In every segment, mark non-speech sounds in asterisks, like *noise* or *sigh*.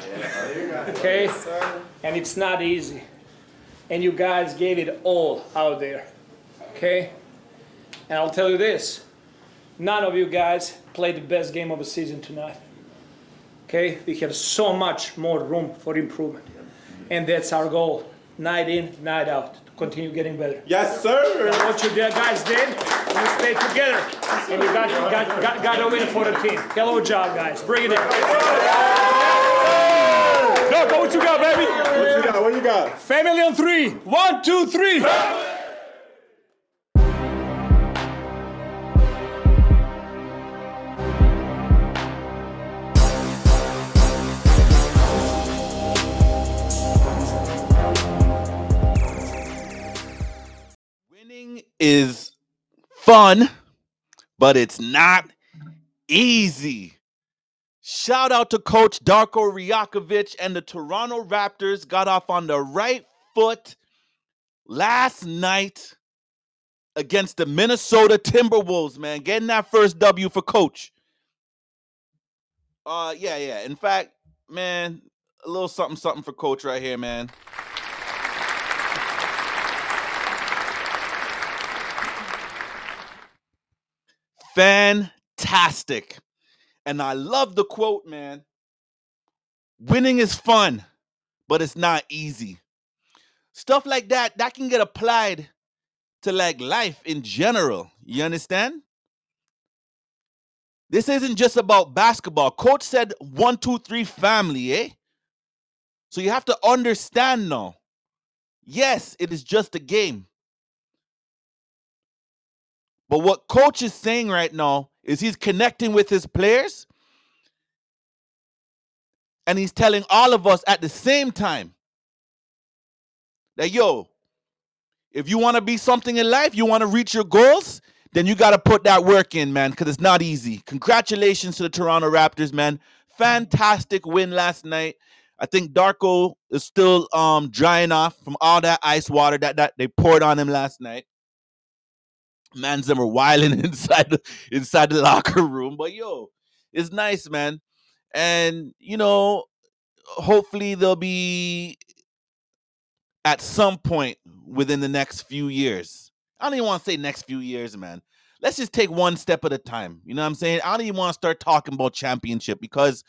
winning is f***ing fun. Okay? And it's not easy. And you guys gave it all out there. Okay? And I'll tell you this none of you guys played the best game of the season tonight. Okay? We have so much more room for improvement. And that's our goal. Night in, night out. To continue getting better. Yes, sir. What you guys did, you stayed together. And you got, got, got, got a win for the team. Hello job, guys. Bring it in. Go, go, what you got, baby? What you got? What you got? Family on three. One, two, three. Winning is fun, but it's not easy. Shout out to Coach Darko Rajakovic and the Toronto Raptors got off on the right foot last night against the Minnesota Timberwolves, man. Getting that first W for Coach. Uh yeah, yeah. In fact, man, a little something something for Coach right here, man. Fantastic. And I love the quote, man. Winning is fun, but it's not easy. Stuff like that, that can get applied to like life in general. You understand? This isn't just about basketball. Coach said one, two, three family, eh? So you have to understand now. Yes, it is just a game. But what coach is saying right now is he's connecting with his players and he's telling all of us at the same time that yo, if you want to be something in life, you want to reach your goals, then you got to put that work in, man, because it's not easy. Congratulations to the Toronto Raptors, man. Fantastic win last night. I think Darko is still um drying off from all that ice water that, that they poured on him last night. Man's them are wilding *laughs* inside the inside the locker room. But yo, it's nice, man. And you know, hopefully they'll be at some point within the next few years. I don't even want to say next few years, man. Let's just take one step at a time. You know what I'm saying? I don't even want to start talking about championship because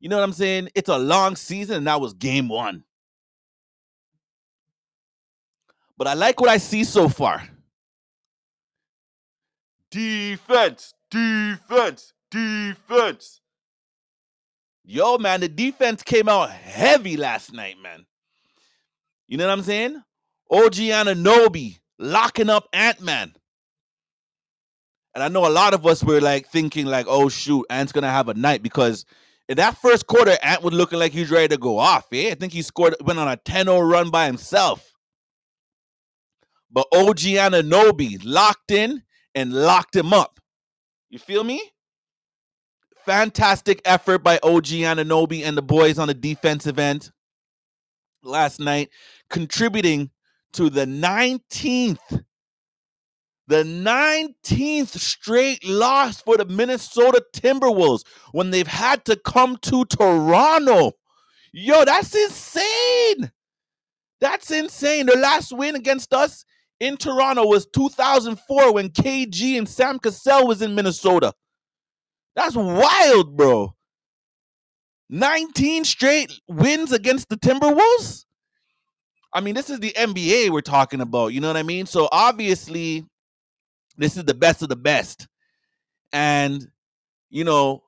you know what I'm saying? It's a long season and that was game one. But I like what I see so far. Defense, defense, defense. Yo, man, the defense came out heavy last night, man. You know what I'm saying? OG Anunoby locking up Ant Man. And I know a lot of us were like thinking, like, oh shoot, Ant's gonna have a night because in that first quarter, Ant was looking like he was ready to go off. I think he scored, went on a 10-0 run by himself. But OG Anunoby locked in and locked him up. You feel me? Fantastic effort by OG Anunoby and the boys on the defensive end last night, contributing to the 19th, the 19th straight loss for the Minnesota Timberwolves when they've had to come to Toronto. Yo, that's insane. That's insane. The last win against us in Toronto was 2004 when KG and Sam Cassell was in Minnesota. That's wild, bro. 19 straight wins against the Timberwolves? I mean, this is the NBA we're talking about, you know what I mean? So obviously, this is the best of the best. And, you know,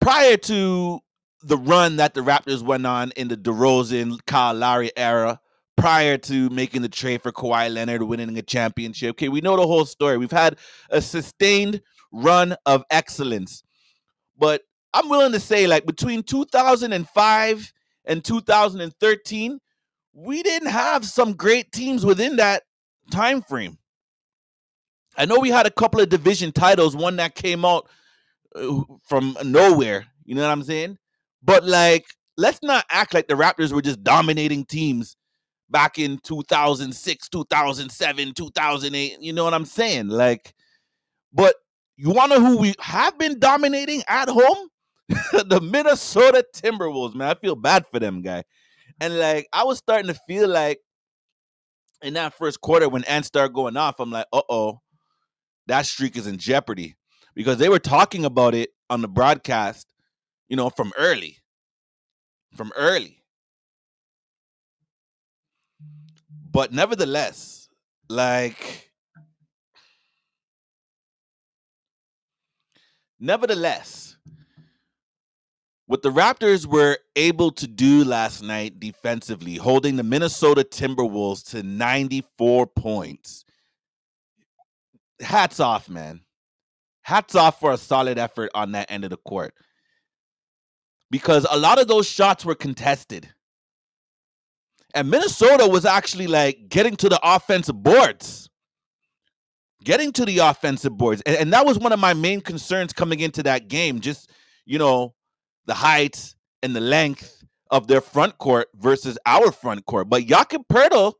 prior to the run that the Raptors went on in the DeRozan, Kyle Lowry era, prior to making the trade for Kawhi Leonard, winning a championship. Okay, we know the whole story. We've had a sustained run of excellence. But I'm willing to say, like, between 2005 and 2013, we didn't have some great teams within that time frame. I know we had a couple of division titles, one that came out uh, from nowhere, you know what I'm saying? But like let's not act like the Raptors were just dominating teams back in 2006, 2007, 2008, you know what I'm saying? Like but you want to who we have been dominating at home? *laughs* the Minnesota Timberwolves, man. I feel bad for them, guy. And like I was starting to feel like in that first quarter when Ant started going off, I'm like, uh oh, that streak is in jeopardy. Because they were talking about it on the broadcast, you know, from early. From early. But nevertheless, like nevertheless, what the Raptors were able to do last night defensively, holding the Minnesota Timberwolves to 94 points. Hats off, man. Hats off for a solid effort on that end of the court. Because a lot of those shots were contested. And Minnesota was actually like getting to the offensive boards. Getting to the offensive boards. And, and that was one of my main concerns coming into that game. Just, you know, the height and the length of their front court versus our front court. But Jakob Poeltl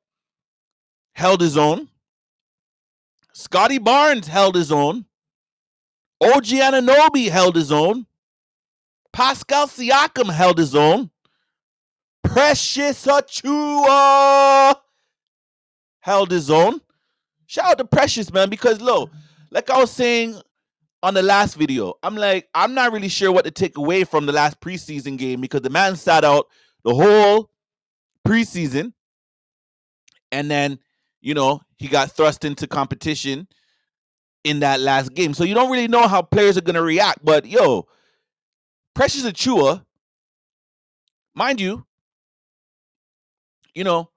held his own. Scottie Barnes held his own. OG Anunoby held his own. Pascal Siakam held his own. Precious Achiuwa held his own. Shout out to Precious, man, because look, like I was saying on the last video, I'm like, I'm not really sure what to take away from the last preseason game because the man sat out the whole preseason. And then, you know, he got thrust into competition in that last game. So you don't really know how players are going to react. But yo, Precious Achiuwa, mind you, you know,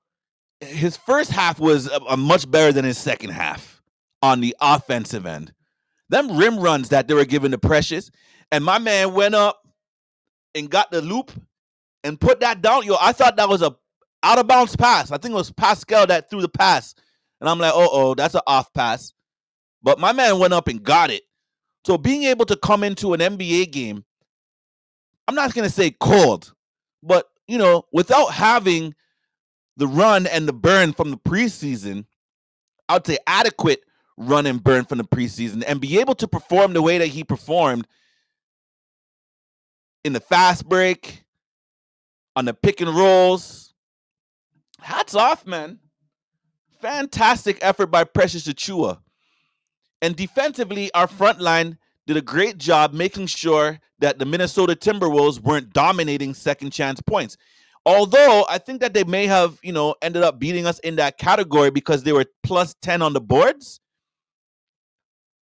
his first half was a, a much better than his second half on the offensive end. Them rim runs that they were giving to Precious, and my man went up and got the loop and put that down. Yo, I thought that was a out of bounds pass. I think it was Pascal that threw the pass. And I'm like, oh, oh, that's an off pass. But my man went up and got it. So being able to come into an NBA game, I'm not gonna say cold, but you know, without having the run and the burn from the preseason, I'd say adequate run and burn from the preseason and be able to perform the way that he performed in the fast break, on the pick and rolls. Hats off, man. Fantastic effort by Precious Achiuwa. And defensively, our front line did a great job making sure that the Minnesota Timberwolves weren't dominating second chance points. Although I think that they may have, you know, ended up beating us in that category because they were plus 10 on the boards.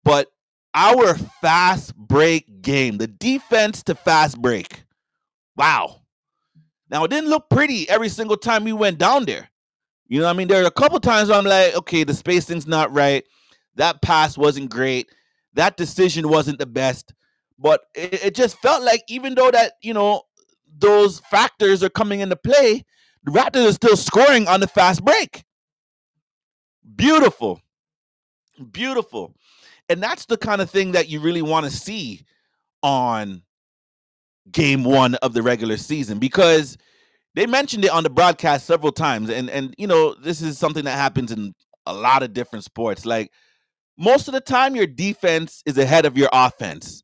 But our fast break game, the defense to fast break. Wow. Now it didn't look pretty every single time we went down there. You know, I mean, there are a couple times I'm like, okay, the spacing's not right. That pass wasn't great. That decision wasn't the best. But it, it just felt like even though that, you know, those factors are coming into play, the Raptors are still scoring on the fast break. Beautiful. Beautiful. And that's the kind of thing that you really want to see on game one of the regular season because they mentioned it on the broadcast several times. And and you know, this is something that happens in a lot of different sports. Like most of the time, your defense is ahead of your offense.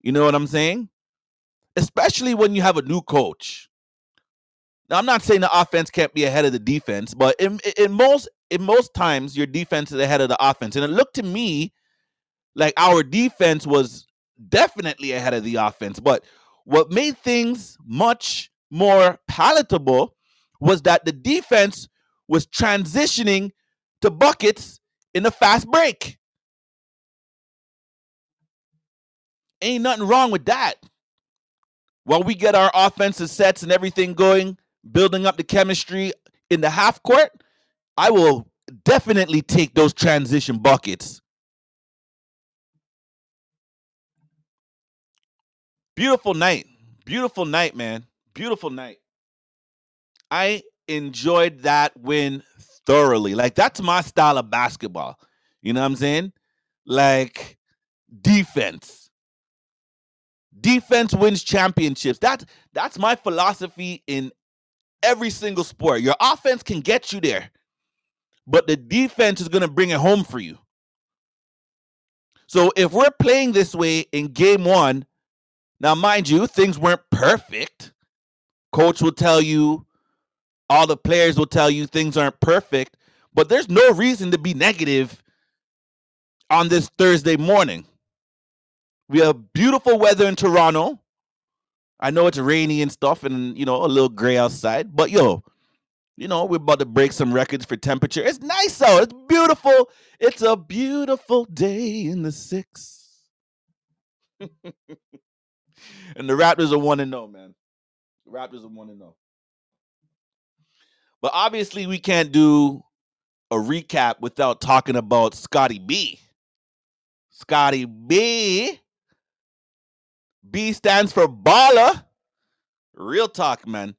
You know what I'm saying? Especially when you have a new coach. Now, I'm not saying the offense can't be ahead of the defense, but in, in most in most times, your defense is ahead of the offense. And it looked to me like our defense was definitely ahead of the offense. But what made things much more palatable was that the defense was transitioning to buckets in the fast break. Ain't nothing wrong with that. While we get our offensive sets and everything going, building up the chemistry in the half court, I will definitely take those transition buckets. Beautiful night. Beautiful night, man. Beautiful night. I enjoyed that win thoroughly. Like that's my style of basketball. You know what I'm saying? Like defense. Defense wins championships. That's that's my philosophy in every single sport. Your offense can get you there, but the defense is going to bring it home for you. So if we're playing this way in game 1, Now, mind you, things weren't perfect. Coach will tell you, all the players will tell you things aren't perfect, but there's no reason to be negative on this Thursday morning. We have beautiful weather in Toronto. I know it's rainy and stuff and, you know, a little gray outside, but yo, you know, we're about to break some records for temperature. It's nice out. It's beautiful. It's a beautiful day in the six. *laughs* and the Raptors are one and zero, man. The Raptors are one and zero. But obviously, we can't do a recap without talking about Scottie B. Scottie B. B stands for baller. Real talk, man.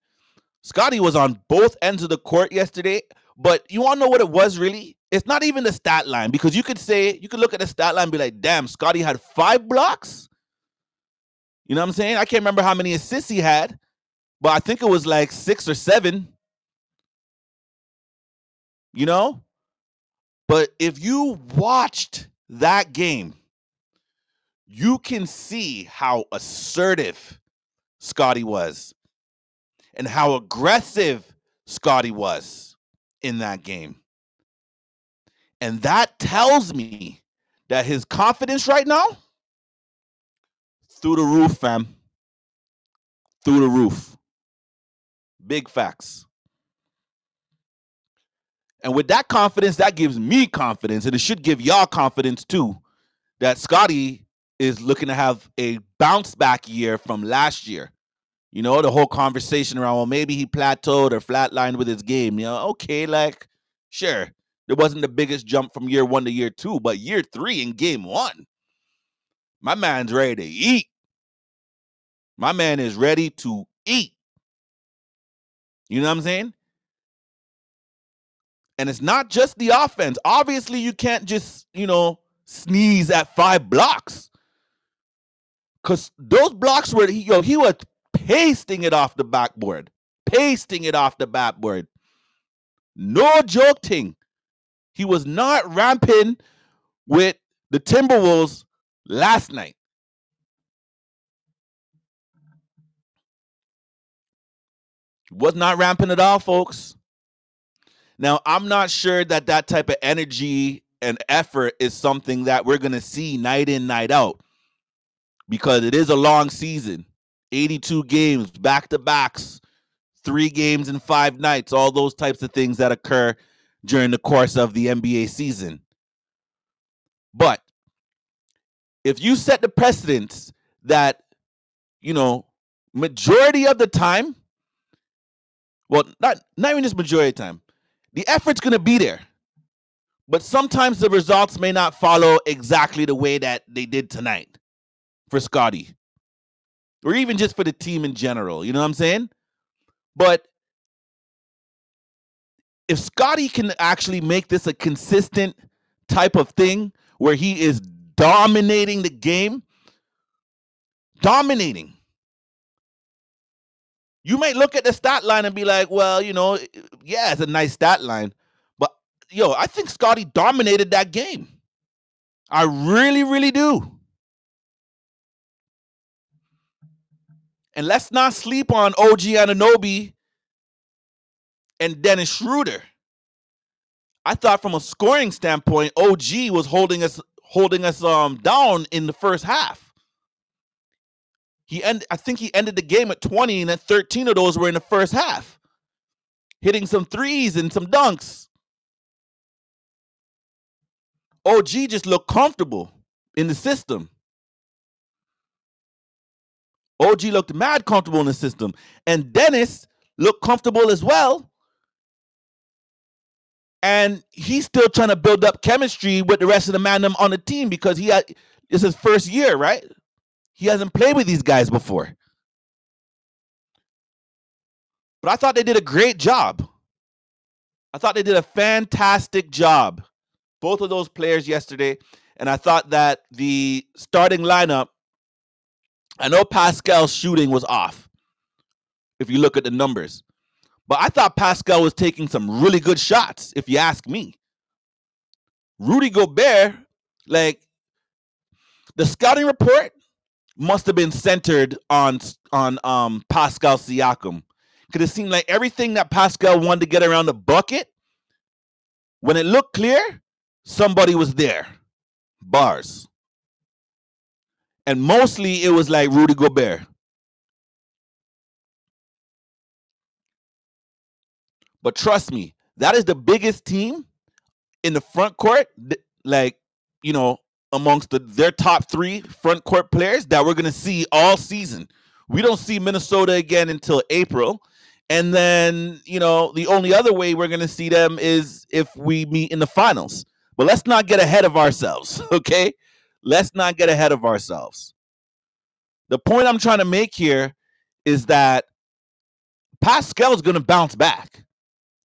Scottie was on both ends of the court yesterday, but you want to know what it was really? It's not even the stat line because you could say, you could look at the stat line and be like, damn, Scottie had five blocks. You know what I'm saying? I can't remember how many assists he had, but I think it was like six or seven. You know? But if you watched that game, you can see how assertive Scottie was and how aggressive Scottie was in that game. And that tells me that his confidence right now through the roof, fam. Through the roof. Big facts. And with that confidence, that gives me confidence, and it should give y'all confidence too, that Scottie is looking to have a bounce back year from last year. You know, the whole conversation around, well, maybe he plateaued or flatlined with his game. You know, okay, like, sure, there wasn't the biggest jump from year one to year two, but year three in game one, my man's ready to eat. My man is ready to eat. You know what I'm saying? And it's not just the offense. Obviously, you can't just, you know, sneeze at five blocks. Cause those blocks were he yo, he was pasting it off the backboard. Pasting it off the backboard. No joking. He was not ramping with the Timberwolves last night. Was not ramping at all, folks. Now, I'm not sure that that type of energy and effort is something that we're going to see night in, night out because it is a long season 82 games, back to backs, three games in five nights, all those types of things that occur during the course of the NBA season. But if you set the precedence that, you know, majority of the time, well, not, not even just majority of the time, the effort's going to be there. But sometimes the results may not follow exactly the way that they did tonight for Scottie. Or even just for the team in general. You know what I'm saying? But if Scottie can actually make this a consistent type of thing where he is dominating the game, dominating. You might look at the stat line and be like, well, you know, yeah, it's a nice stat line. But yo, I think Scottie dominated that game. I really, really do. And let's not sleep on OG Anunoby and Dennis Schroeder. I thought from a scoring standpoint, OG was holding us holding us um down in the first half. He end I think he ended the game at 20 and at 13 of those were in the first half. Hitting some threes and some dunks. OG just looked comfortable in the system. OG looked mad comfortable in the system. And Dennis looked comfortable as well. And he's still trying to build up chemistry with the rest of the man on the team because he had it's his first year, right? He hasn't played with these guys before. But I thought they did a great job. I thought they did a fantastic job. Both of those players yesterday. And I thought that the starting lineup I know Pascal's shooting was off if you look at the numbers. But I thought Pascal was taking some really good shots, if you ask me. Rudy Gobert, like the scouting report must have been centered on on um Pascal Siakam. Cause it seemed like everything that Pascal wanted to get around the bucket, when it looked clear, somebody was there. Bars. And mostly it was like Rudy Gobert. But trust me, that is the biggest team in the front court, like, you know, amongst the, their top three front court players that we're going to see all season. We don't see Minnesota again until April. And then, you know, the only other way we're going to see them is if we meet in the finals. But let's not get ahead of ourselves, *laughs* okay? Let's not get ahead of ourselves. The point I'm trying to make here is that Pascal is going to bounce back.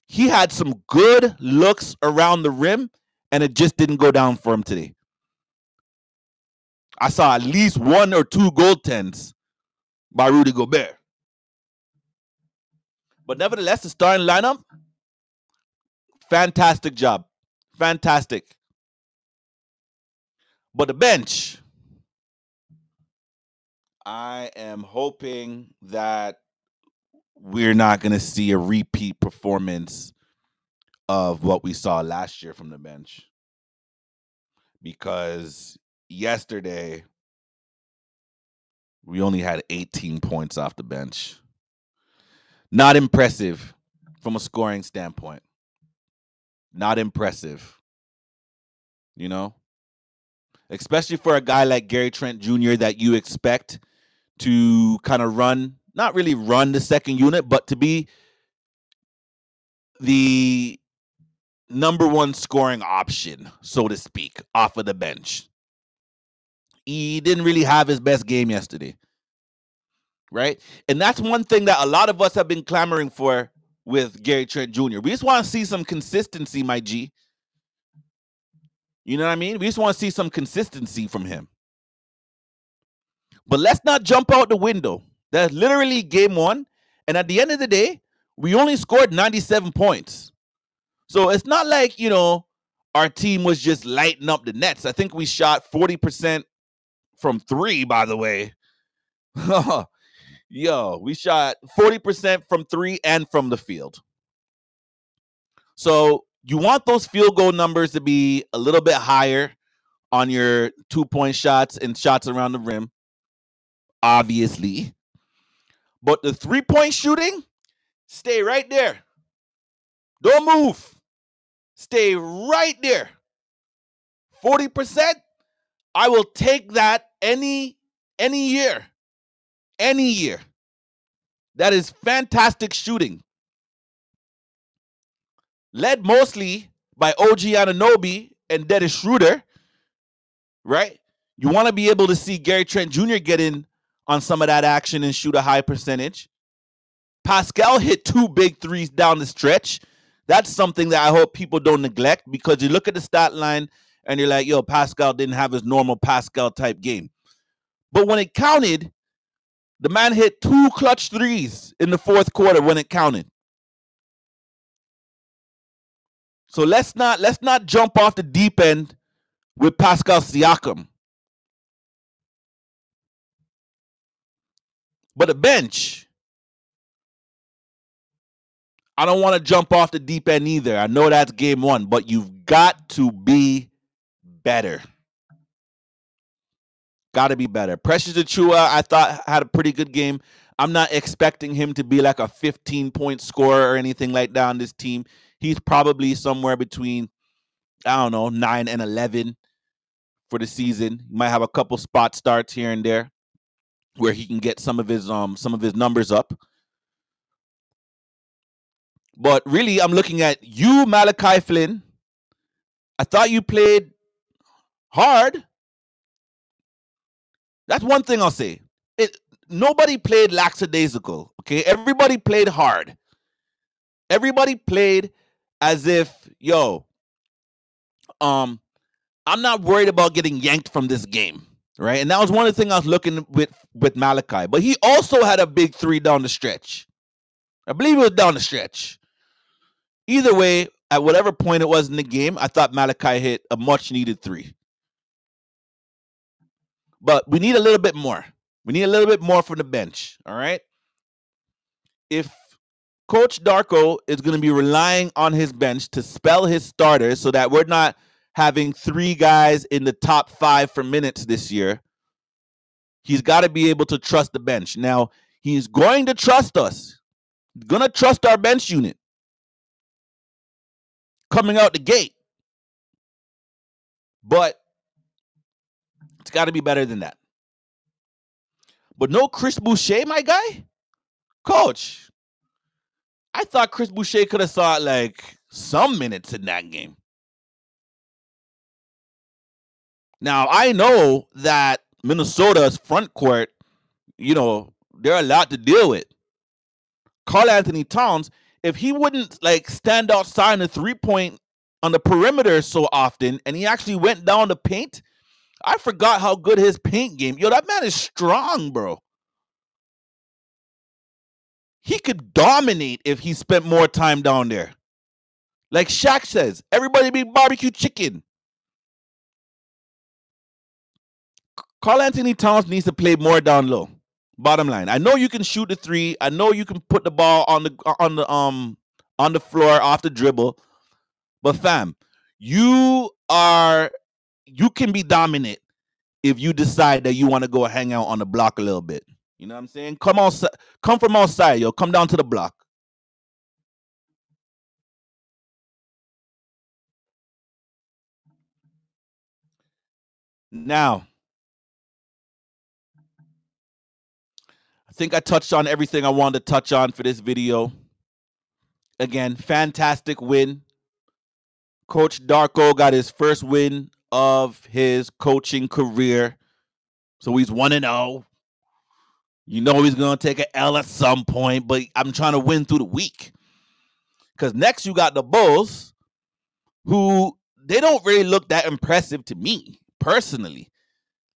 He had some good looks around the rim, and it just didn't go down for him today. I saw at least one or two goaltends by Rudy Gobert. But nevertheless, the starting lineup, fantastic job. Fantastic. But the bench, I am hoping that we're not going to see a repeat performance of what we saw last year from the bench. Because yesterday, we only had 18 points off the bench. Not impressive from a scoring standpoint. Not impressive. You know? Especially for a guy like Gary Trent Jr. that you expect to kind of run, not really run the second unit, but to be the number one scoring option, so to speak, off of the bench. He didn't really have his best game yesterday. Right? And that's one thing that a lot of us have been clamoring for with Gary Trent Jr. We just want to see some consistency, my G. You know what I mean? We just want to see some consistency from him. But let's not jump out the window. That's literally game one. And at the end of the day, we only scored 97 points. So it's not like, you know, our team was just lighting up the nets. I think we shot 40% from three, by the way. *laughs* Yo, we shot 40% from three and from the field. So you want those field goal numbers to be a little bit higher on your two point shots and shots around the rim, obviously. But the three point shooting, stay right there. Don't move. Stay right there. 40%, I will take that any any year. Any year. That is fantastic shooting. Led mostly by OG Anunoby and Dennis Schroeder, right? You want to be able to see Gary Trent Jr. get in on some of that action and shoot a high percentage. Pascal hit two big threes down the stretch. That's something that I hope people don't neglect because you look at the stat line and you're like, yo, Pascal didn't have his normal Pascal type game. But when it counted, the man hit two clutch threes in the fourth quarter when it counted. So let's not let's not jump off the deep end with Pascal Siakam. But a bench, I don't want to jump off the deep end either. I know that's game one, but you've got to be better. Got to be better. Precious Achiuwa, I thought had a pretty good game. I'm not expecting him to be like a 15 point scorer or anything like that on this team. He's probably somewhere between, I don't know, 9 and 11 for the season. He might have a couple spot starts here and there where he can get some of his um some of his numbers up. But really, I'm looking at you, Malachi Flynn. I thought you played hard. That's one thing I'll say. It nobody played lackadaisical. Okay, everybody played hard. Everybody played as if, yo, um, I'm not worried about getting yanked from this game, right? And that was one of the things I was looking with with Malachi. But he also had a big three down the stretch. I believe it was down the stretch. Either way, at whatever point it was in the game, I thought Malachi hit a much needed three. But we need a little bit more. We need a little bit more from the bench. All right. If Coach Darko is going to be relying on his bench to spell his starters so that we're not having three guys in the top five for minutes this year. He's got to be able to trust the bench. Now, he's going to trust us. He's going to trust our bench unit coming out the gate. But it's got to be better than that. But no Chris Boucher, my guy? Coach, I thought Chris Boucher could have saw it like some minutes in that game. Now I know that Minnesota's front court, you know, they're a lot to deal with. Karl-Anthony Towns, if he wouldn't like stand outside the three point on the perimeter so often, and he actually went down the paint, I forgot how good his paint game. Yo, that man is strong, bro. He could dominate if he spent more time down there. Like Shaq says, everybody be barbecue chicken. Karl-Anthony Towns needs to play more down low. Bottom line, I know you can shoot the three. I know you can put the ball on the on the um on the floor off the dribble. But fam, you are you can be dominant if you decide that you want to go hang out on the block a little bit. You know what I'm saying? Come on, come from outside, yo. Come down to the block. Now, I think I touched on everything I wanted to touch on for this video. Again, fantastic win. Coach Darko got his first win of his coaching career. So he's 1 and 0. You know he's to take an L at some point, but I'm trying to win through the week. Cuz next you got the Bulls who they don't really look that impressive to me personally.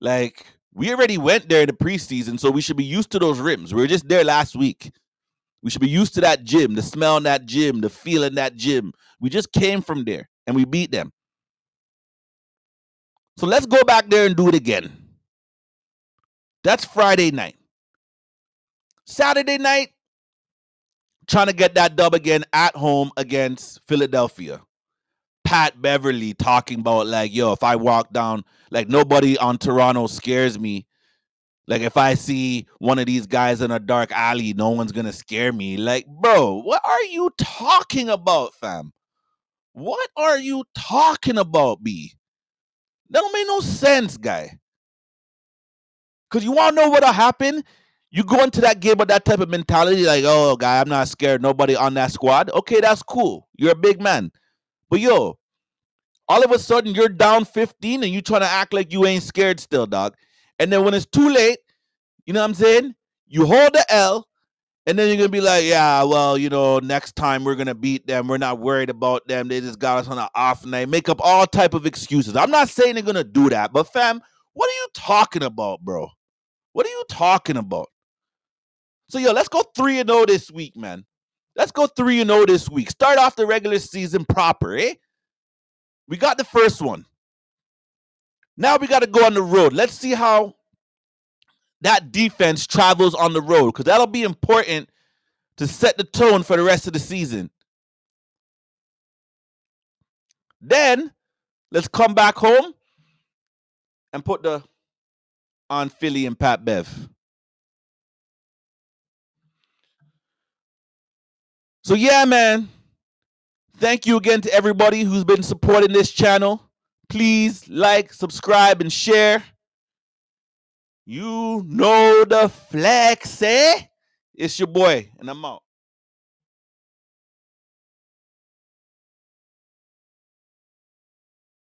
Like we already went there in the preseason, so we should be used to those rims. We were just there last week. We should be used to that gym, the smell in that gym, the feel in that gym. We just came from there and we beat them. So let's go back there and do it again. That's Friday night. Saturday night, trying to get that dub again at home against Philadelphia. Pat Beverley talking about like, yo, if I walk down, like nobody on Toronto scares me. Like if I see one of these guys in a dark alley, no one's gonna scare me. Like, bro, what are you talking about, fam? What are you talking about, B? That don't make no sense, guy. Cause you wanna know what'll happen? You go into that game with that type of mentality, like, oh, guy, I'm not scared. Nobody on that squad. Okay, that's cool. You're a big man. But yo, all of a sudden you're down 15 and you trying to act like you ain't scared still, dog. And then when it's too late, you know what I'm saying? You hold the L, and then you're gonna be like, yeah, well, you know, next time we're gonna beat them. We're not worried about them. They just got us on an off night. Make up all type of excuses. I'm not saying they're gonna do that, but fam, what are you talking about, bro? What are you talking about? So yo, let's go three and zero this week, man. Let's go three and zero this week. Start off the regular season proper, eh? We got the first one. Now we got to go on the road. Let's see how that defense travels on the road because that'll be important to set the tone for the rest of the season. Then let's come back home and put the on Philly and Pat Bev. So yeah, man. Thank you again to everybody who's been supporting this channel. Please like, subscribe, and share. You know the flex, eh? It's your boy, and I'm out.